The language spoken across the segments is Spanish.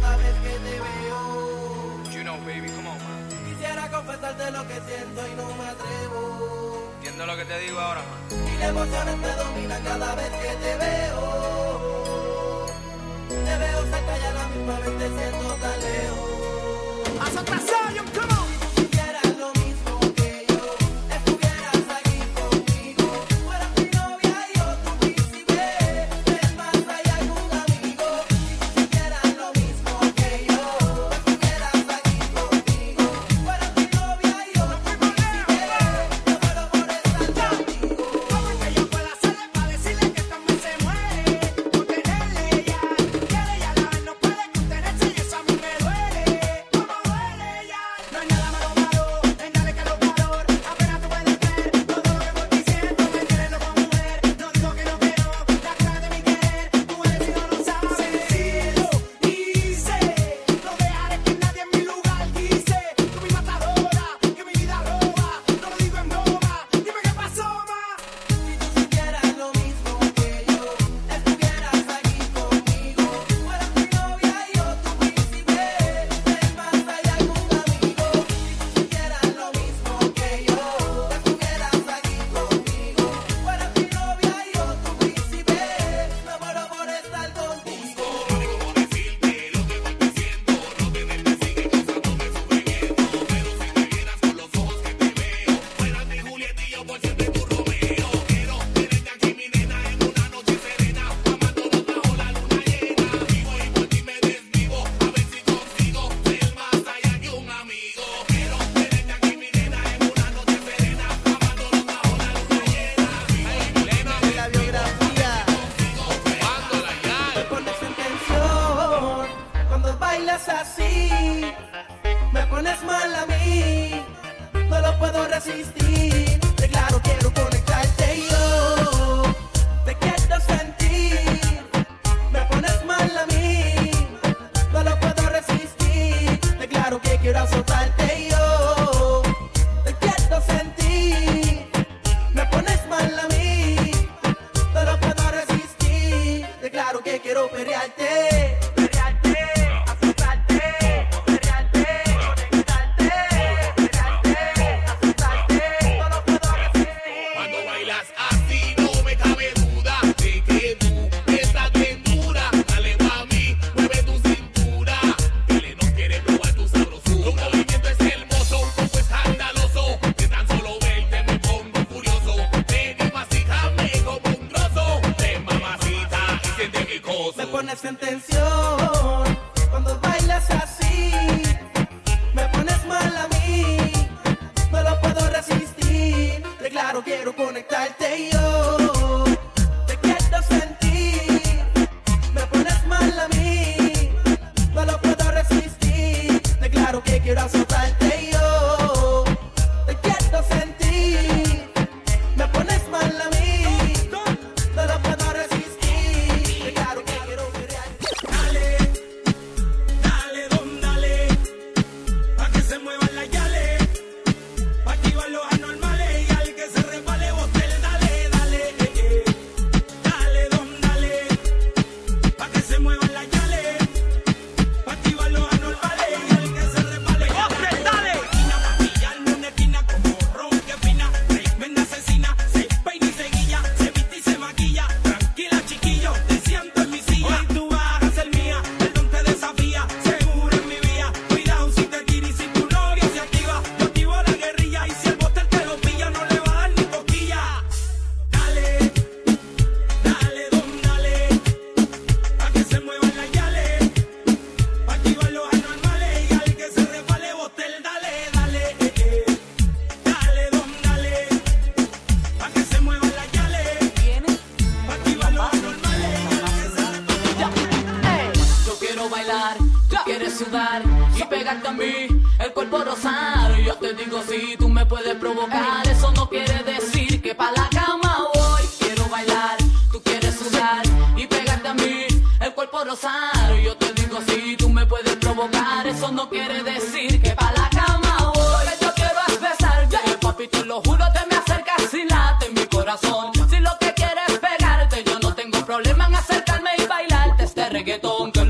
cada vez que te veo. You know, baby, come on. Quisiera confesarte lo que siento y no me atrevo. Entiendo lo que te digo ahora, man. Mil emociones me dominan cada vez que te veo. Te veo cerca y a la misma vez te siento tan lejos. Haz otra come on. claro que quiero hacer y pegarte a mí, el cuerpo rosado. Yo te digo si tú me puedes provocar, eso no quiere decir que pa' la cama voy. Quiero bailar, tú quieres sudar y pegarte a mí, el cuerpo rosado. Yo te digo si tú me puedes provocar, eso no quiere decir que pa' la cama voy. Que yo quiero es besar, ya yeah. papi, te lo juro, te me acercas y late en mi corazón. Si lo que quieres pegarte, yo no tengo problema en acercarme y bailarte este reggaetón que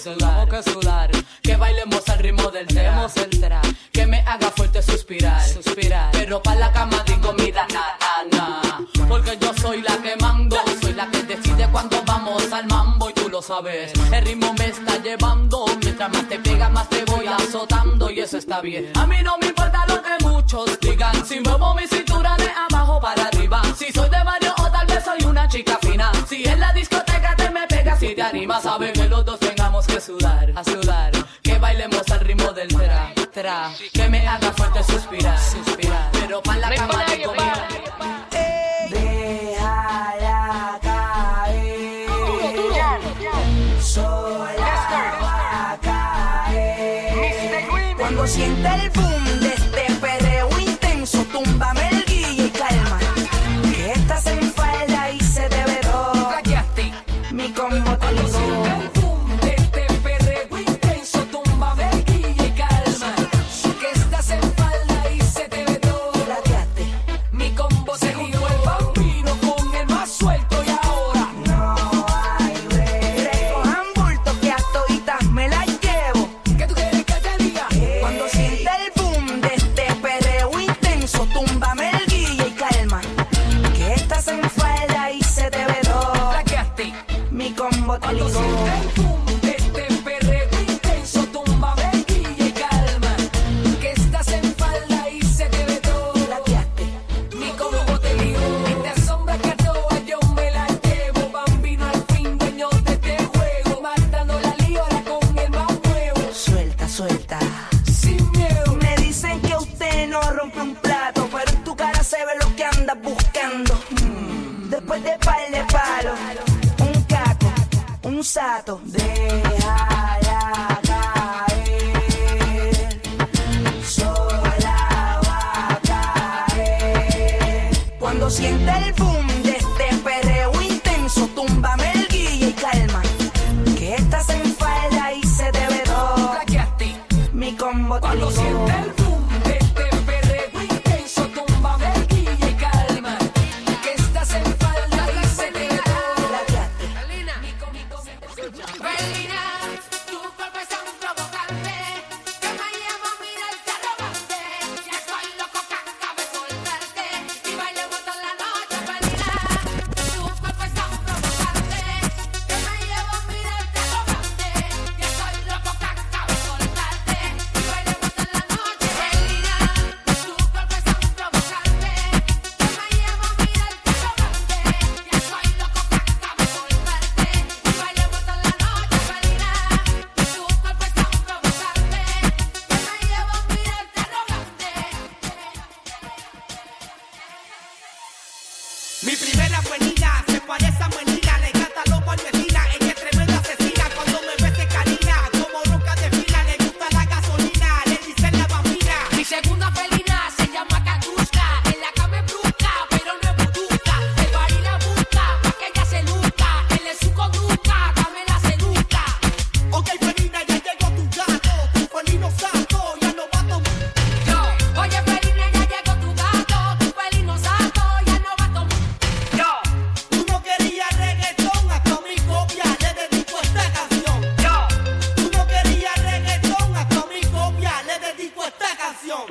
celular, que, celular. que bailemos al ritmo del tema central. Que me haga fuerte suspirar, suspirar. Pero pa' la cama digo mira na, na. Porque yo soy la que mando, soy la que decide cuando vamos al mambo y tú lo sabes. El ritmo me está llevando, mientras más te pega más te voy azotando y eso está bien. A mí no me importa lo que muchos digan, si muevo mi cintura de abajo para arriba. Si soy de barrio o tal vez soy una chica fina. Si en la discoteca te me pegas y te animas, sabes que los dos a sudar, a sudar. Que bailemos al ritmo del tra, tra. Que me haga fuerte suspirar, suspirar. Pero pa' la cama de comida. Déjala caer. Sola va a caer. Cuando sienta el boom.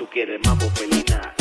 tú quieres mambo felina.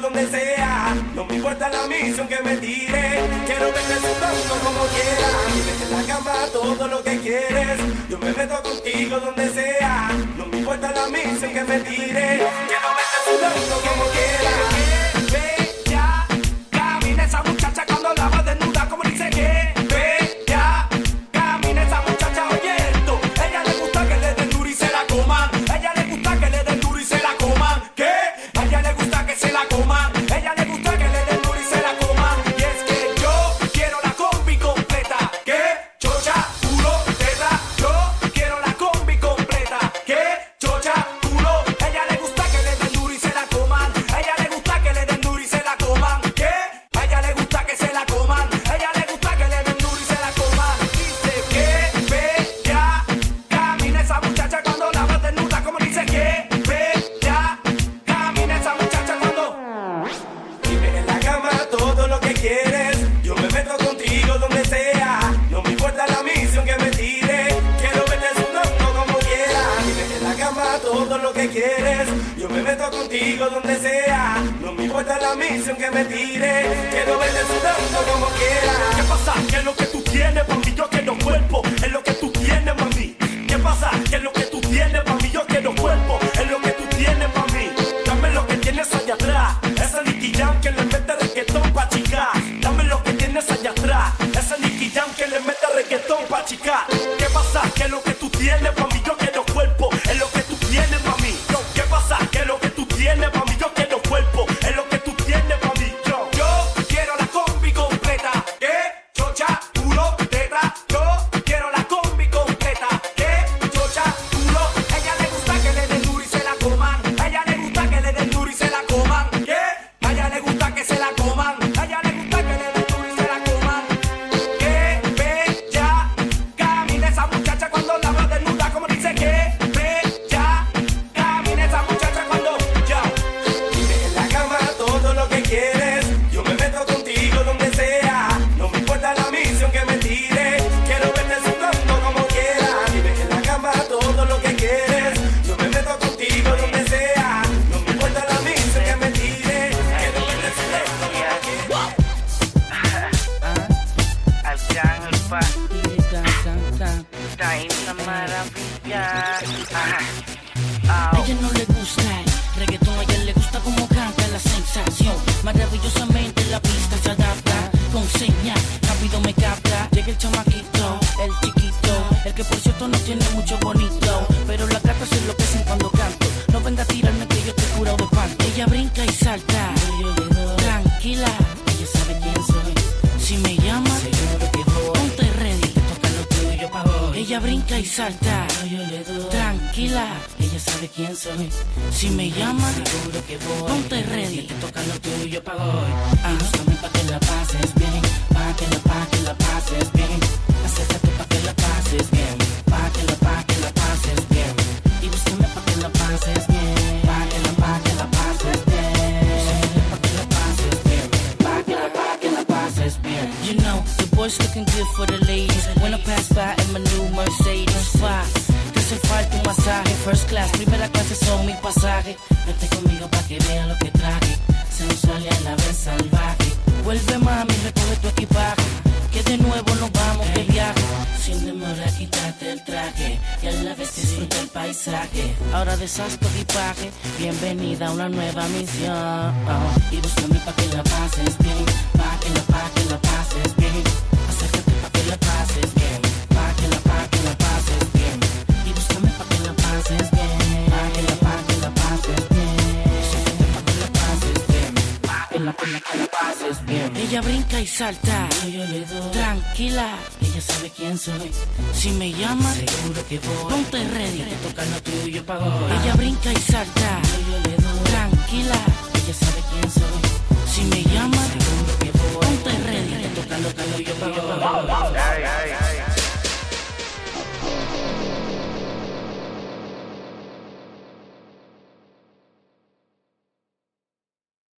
donde sea. No me importa la misión que me tire. Quiero verte sudando como quieras. Vete en la cama todo lo que quieres. Yo me meto contigo donde sea. No me importa la misión que me tire. Quiero verte sudando como quieras. Ella brinca y salta. Tranquila, ella sabe quién soy. Si me llama, seguro que voy. Ponte ready. Te toca lo tuyo para hoy. Búscame pa' que la pases bien. Pa' que la, pa' que la pases bien. Acércate pa' que la pases bien. Boys looking good for the ladies. When I pass by in my new Mercedes, fine. Hace falta un masaje, first class, primera clase son mi pasaje. Vete conmigo pa' que vean lo que traje. Sensual y a la vez salvaje. Vuelve mami, recoge tu equipaje. Que de nuevo nos vamos de viaje. Sin demora, quítate el traje. Y a la vez disfruta el paisaje. Ahora deshaz tu equipaje. Bienvenida a una nueva misión. Uh-huh. Y búscame pa' que la pases bien. Pa' que la, pa' que la pases bien ella brinca y salta, tranquila, ella sabe quién soy. Si me llama, seguro que voy. Ponte ready. Ella brinca y salta, tranquila, ella sabe quién soy. Si me llama, seguro Hey, hey.